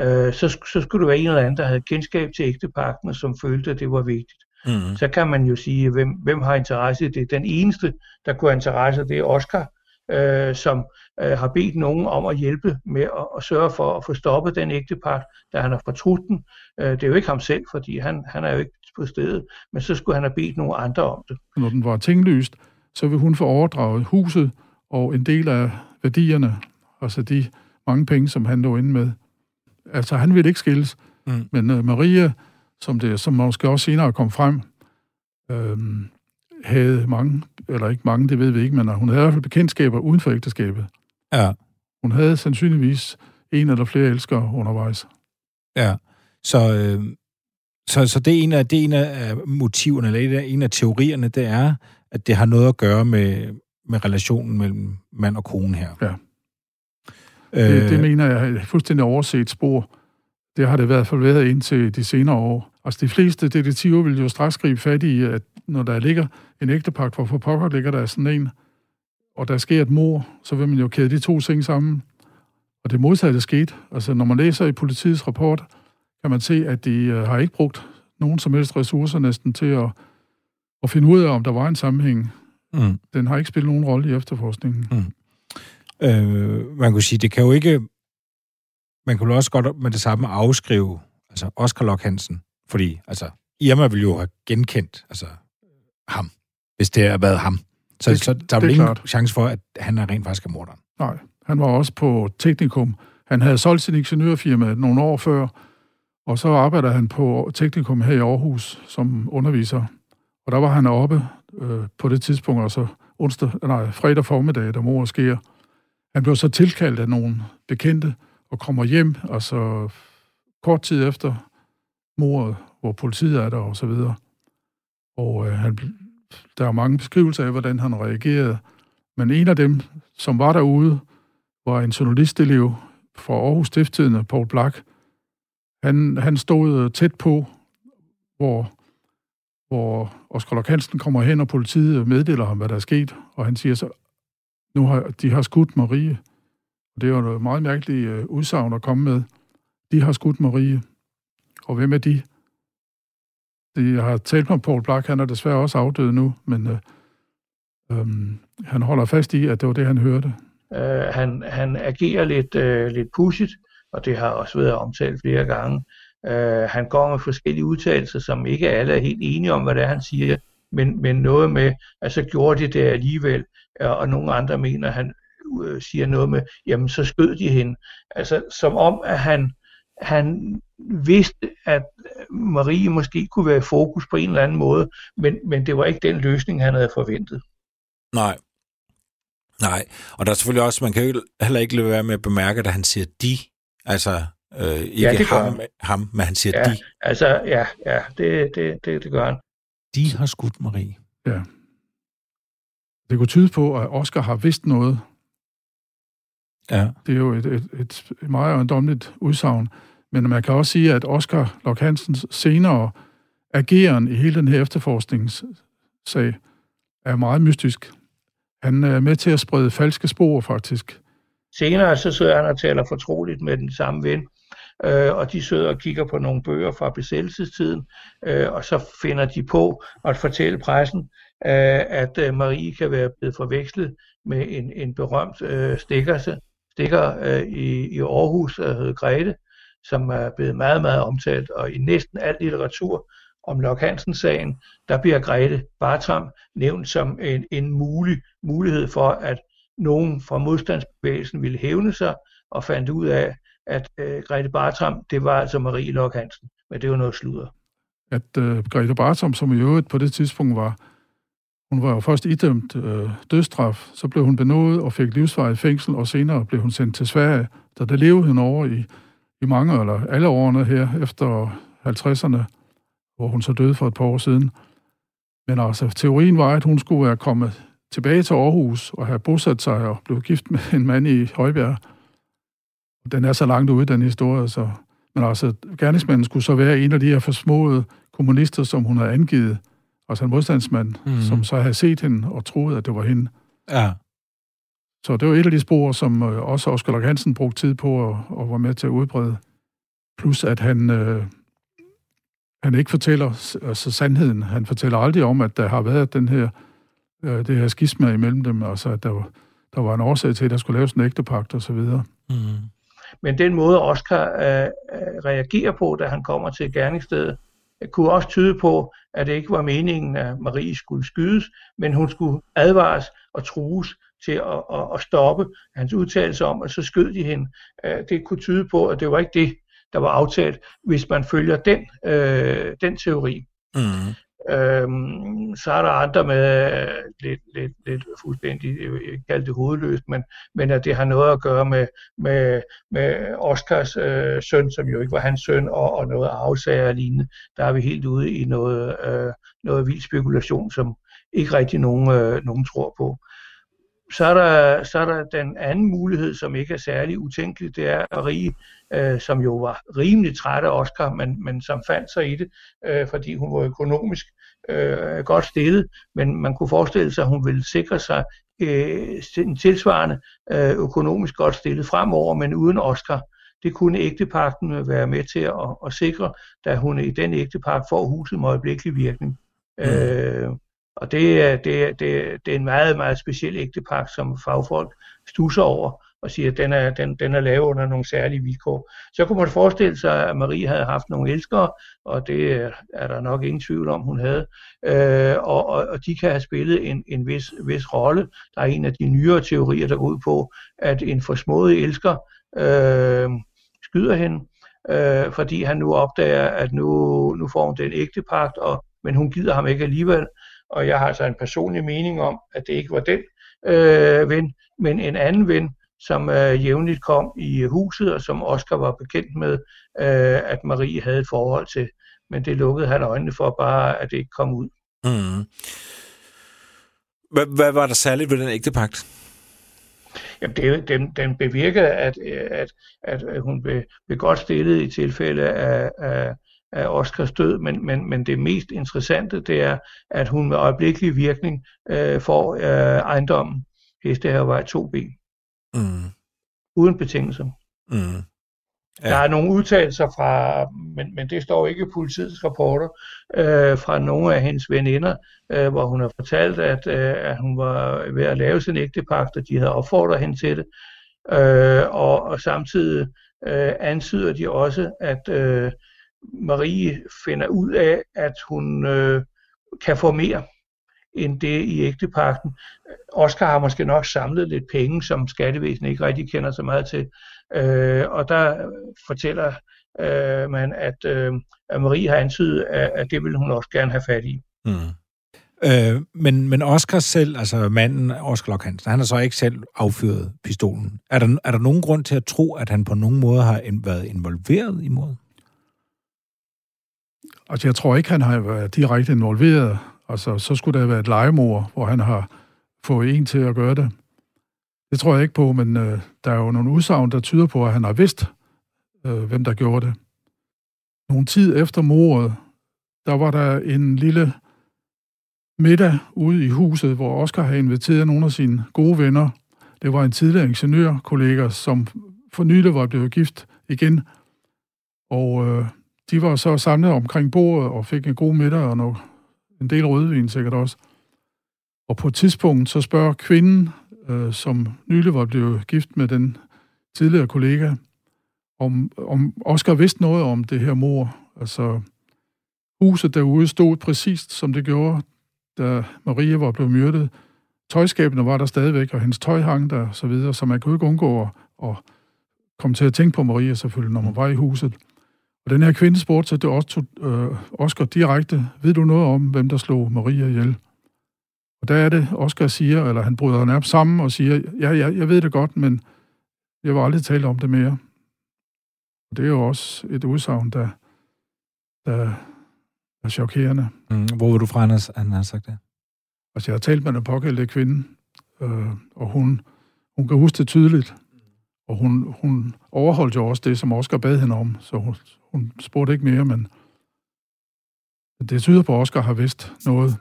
Øh, så, så skulle det være en eller anden, der havde kendskab til ægtepakten, og som følte, at det var vigtigt. Mm. Så kan man jo sige, hvem, hvem har interesse i det? Den eneste, der kunne have interesse, det er Oscar, øh, som øh, har bedt nogen om at hjælpe med at, at sørge for at få stoppet den ægtepagt, da han har fortrudt den. Øh, det er jo ikke ham selv, fordi han, han er jo ikke på stedet, men så skulle han have bedt nogle andre om det. Når den var tinglyst, så vil hun få overdraget huset og en del af værdierne, altså de mange penge, som han lå inde med. Altså, han ville ikke skilles, mm. men uh, Maria, som det som måske også senere kom frem, øh, havde mange, eller ikke mange, det ved vi ikke, men hun havde i hvert fald bekendtskaber uden for ægteskabet. Ja. Hun havde sandsynligvis en eller flere elskere undervejs. Ja, så, øh, så, så det, er en af, det er en af motiverne, eller en af teorierne, det er, at det har noget at gøre med, med relationen mellem mand og kone her. Ja. Øh, det, det mener jeg er fuldstændig overset spor. Det har det i hvert fald været indtil de senere år. Altså de fleste detektiver vil jo straks gribe fat i, at når der ligger en ægtepagt, hvor for pokker ligger der sådan en, og der sker et mor, så vil man jo kæde de to ting sammen. Og det modsatte skete. Altså når man læser i politiets rapport, kan man se, at de øh, har ikke brugt nogen som helst ressourcer næsten til at, at finde ud af, om der var en sammenhæng. Mm. Den har ikke spillet nogen rolle i efterforskningen. Mm. Øh, man kunne sige, det kan jo ikke... Man kunne også godt med det samme afskrive altså Oscar Lok Hansen, fordi altså, Irma ville jo have genkendt altså, ham, hvis det havde været ham. Så, det, så der er vel ingen klart. chance for, at han er rent faktisk er morderen. Nej, han var også på teknikum. Han havde solgt sin ingeniørfirma nogle år før, og så arbejder han på teknikum her i Aarhus som underviser. Og der var han oppe øh, på det tidspunkt, altså onsdag, nej, fredag formiddag, da mor sker. Han blev så tilkaldt af nogle bekendte og kommer hjem, og så kort tid efter mordet, hvor politiet er der og så videre. Og øh, han, der er mange beskrivelser af, hvordan han reagerede. Men en af dem, som var derude, var en journalistelev fra Aarhus Stifttidende, Paul Black. Han, han stod øh, tæt på, hvor, hvor Oskar Lok Hansen kommer hen, og politiet meddeler ham, hvad der er sket. Og han siger så, nu har de har skudt Marie. Og det er jo noget meget mærkeligt uh, udsagn at komme med. De har skudt Marie. Og hvem er de? de jeg har talt med Paul Black, han er desværre også afdød nu, men uh, øh, øhm, han holder fast i, at det var det, han hørte. Uh, han, han agerer lidt, uh, lidt pudsigt, og det har også været omtalt flere gange. Øh, han går med forskellige udtalelser, som ikke alle er helt enige om, hvad det er, han siger, men, men noget med, at så gjorde de det alligevel, øh, og nogle andre mener, at han øh, siger noget med, jamen så skød de hende. Altså som om, at han, han vidste, at Marie måske kunne være i fokus på en eller anden måde, men, men det var ikke den løsning, han havde forventet. Nej. Nej, og der er selvfølgelig også, man kan jo heller ikke lade være med at bemærke, at han siger de, altså øh, ikke ja, ham, ham, men han siger ja, de. Altså, ja, ja det, det, det, det gør han. De har skudt Marie. Ja. Det kunne tyde på, at Oscar har vidst noget. Ja. Det er jo et, et, et meget åndomligt udsagn. Men man kan også sige, at Oscar Lok Hansens senere ageren i hele den her efterforskningssag er meget mystisk. Han er med til at sprede falske spor, faktisk. Senere så sidder han og taler fortroligt med den samme ven, øh, og de sidder og kigger på nogle bøger fra besættelsestiden, øh, og så finder de på at fortælle pressen, øh, at øh, Marie kan være blevet forvekslet med en, en berømt øh, stikker, stikker øh, i, i Aarhus, der hedder Grete, som er blevet meget, meget omtalt, og i næsten al litteratur om Lok Hansen-sagen, der bliver Grete Bartram nævnt som en, en mulig mulighed for, at nogen fra modstandsbevægelsen ville hævne sig, og fandt ud af, at øh, Grete Bartram, det var altså Marie Lok Hansen, men det var noget sludder. At øh, Grete Bartram, som i øvrigt på det tidspunkt var, hun var jo først idømt øh, dødstraf, så blev hun benådet og fik livsvarigt fængsel, og senere blev hun sendt til Sverige, da der levede hun over i i mange, eller alle årene her, efter 50'erne, hvor hun så døde for et par år siden. Men altså, teorien var, at hun skulle være kommet tilbage til Aarhus og have bosat sig og blevet gift med en mand i Højbjerg. Den er så langt ude, den historie, så... Men altså, gerningsmanden skulle så være en af de her forsmåede kommunister, som hun havde angivet. Altså en modstandsmand, mm. som så havde set hende og troede, at det var hende. Ja. Så det var et af de spor, som øh, også Oscar Lok Hansen brugte tid på og, og var med til at udbrede. Plus at han, øh, han ikke fortæller altså sandheden. Han fortæller aldrig om, at der har været den her, øh, det her skisma imellem dem, altså at der var, der var en årsag til, at der skulle laves en ægtepagt og så videre. Mm. Men den måde Oscar øh, øh, reagerer på, da han kommer til gerningsstedet, kunne også tyde på, at det ikke var meningen, at Marie skulle skydes, men hun skulle advares og trues til at, at, at stoppe hans udtalelse om, at så skød de hende. Øh, det kunne tyde på, at det var ikke det, der var aftalt, hvis man følger den, øh, den teori. Mm. Øhm, så er der andre med øh, lidt, lidt, lidt fuldstændig, jeg kalde det hovedløst, men, men at det har noget at gøre med, med, med Oscars øh, søn, som jo ikke var hans søn, og, og noget afsager og lignende. Der er vi helt ude i noget, øh, noget vild spekulation, som ikke rigtig nogen, øh, nogen tror på. Så er, der, så er der den anden mulighed, som ikke er særlig utænkelig, det er at Rie, øh, som jo var rimelig træt af Oscar, men, men som fandt sig i det, øh, fordi hun var økonomisk øh, godt stillet, men man kunne forestille sig, at hun ville sikre sig øh, en tilsvarende øh, økonomisk godt stillet fremover, men uden Oscar. Det kunne ægtepakten være med til at, at sikre, da hun i den ægtepagt får huset med øjeblikkelig virkning. Mm. Øh, og det er, det, det, det er en meget, meget speciel ægtepagt, som fagfolk stusser over og siger, at den er, den, den er lavet under nogle særlige vilkår. Så kunne man forestille sig, at Marie havde haft nogle elskere, og det er der nok ingen tvivl om, hun havde. Øh, og, og, og de kan have spillet en, en vis, vis rolle. Der er en af de nyere teorier, der går ud på, at en forsmået elsker øh, skyder hende, øh, fordi han nu opdager, at nu, nu får hun den ægtepagt, og, men hun gider ham ikke alligevel og jeg har altså en personlig mening om, at det ikke var den øh, ven, men en anden ven, som øh, jævnligt kom i huset, og som Oscar var bekendt med, øh, at Marie havde et forhold til. Men det lukkede han øjnene for bare, at det ikke kom ud. Mm. Hvad, hvad var der særligt ved den ægtepagt? Jamen, det, den, den bevirkede, at, at, at hun blev, blev godt stillet i tilfælde af, af, af Oscars død, men, men, men det mest interessante, det er, at hun med øjeblikkelig virkning øh, får øh, ejendommen Hestehavevej 2B. Mm. Uden betingelser. Mm. Ja. Der er nogle udtalelser fra, men, men det står ikke i politiets rapporter, øh, fra nogle af hendes veninder, øh, hvor hun har fortalt, at, øh, at hun var ved at lave sin ægtepagt, og de havde opfordret hende til det. Øh, og, og samtidig øh, antyder de også, at øh, Marie finder ud af, at hun øh, kan få mere end det i ægtepakten. Oscar har måske nok samlet lidt penge, som skattevæsenet ikke rigtig kender så meget til. Øh, og der fortæller øh, man, at, øh, at Marie har antydet, at, at det vil hun også gerne have fat i. Mm. Øh, men, men Oscar selv, altså manden Oscar Lok Hansen, han har så ikke selv affyret pistolen. Er der, er der nogen grund til at tro, at han på nogen måde har været involveret i mordet? Altså, jeg tror ikke, han har været direkte involveret. Altså, så skulle der være et legemord, hvor han har fået en til at gøre det. Det tror jeg ikke på, men øh, der er jo nogle udsagn, der tyder på, at han har vidst, øh, hvem der gjorde det. Nogle tid efter mordet, der var der en lille middag ude i huset, hvor Oscar havde inviteret nogle af sine gode venner. Det var en tidligere ingeniørkollega, som for nylig var blevet gift igen. Og øh, de var så samlet omkring bordet og fik en god middag og noget, en del rødvin sikkert også. Og på et tidspunkt så spørger kvinden, øh, som nylig var blevet gift med den tidligere kollega, om, om Oscar vidste noget om det her mor. Altså, huset derude stod præcist, som det gjorde, da Maria var blevet myrdet. Tøjskabene var der stadigvæk, og hendes tøj hang der, så videre, så man kunne ikke undgå at, at komme til at tænke på Maria selvfølgelig, når man var i huset. Og den her kvinde spurgte så det også tog, øh, Oscar direkte, ved du noget om, hvem der slog Maria ihjel? Og der er det, Oscar siger, eller han bryder nærmest sammen og siger, ja, ja, jeg ved det godt, men jeg vil aldrig tale om det mere. Og det er jo også et udsagn, der, der er chokerende. Mm, hvor vil du fra, at han har sagt det? Altså, jeg har talt med den pågældende kvinde, øh, og hun, hun kan huske det tydeligt. Og hun, hun overholdt jo også det, som Oscar bad hende om, så hun, hun spurgte ikke mere, men det tyder på, at Oscar har vidst noget.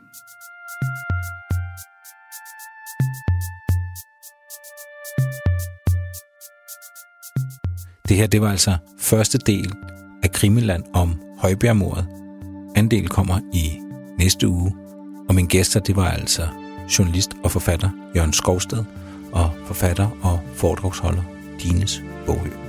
Det her, det var altså første del af Krimiland om Højbjergmordet. Anden del kommer i næste uge, og min gæster, det var altså journalist og forfatter Jørgen Skovsted, og forfatter og foredragsholder Dines Bogø.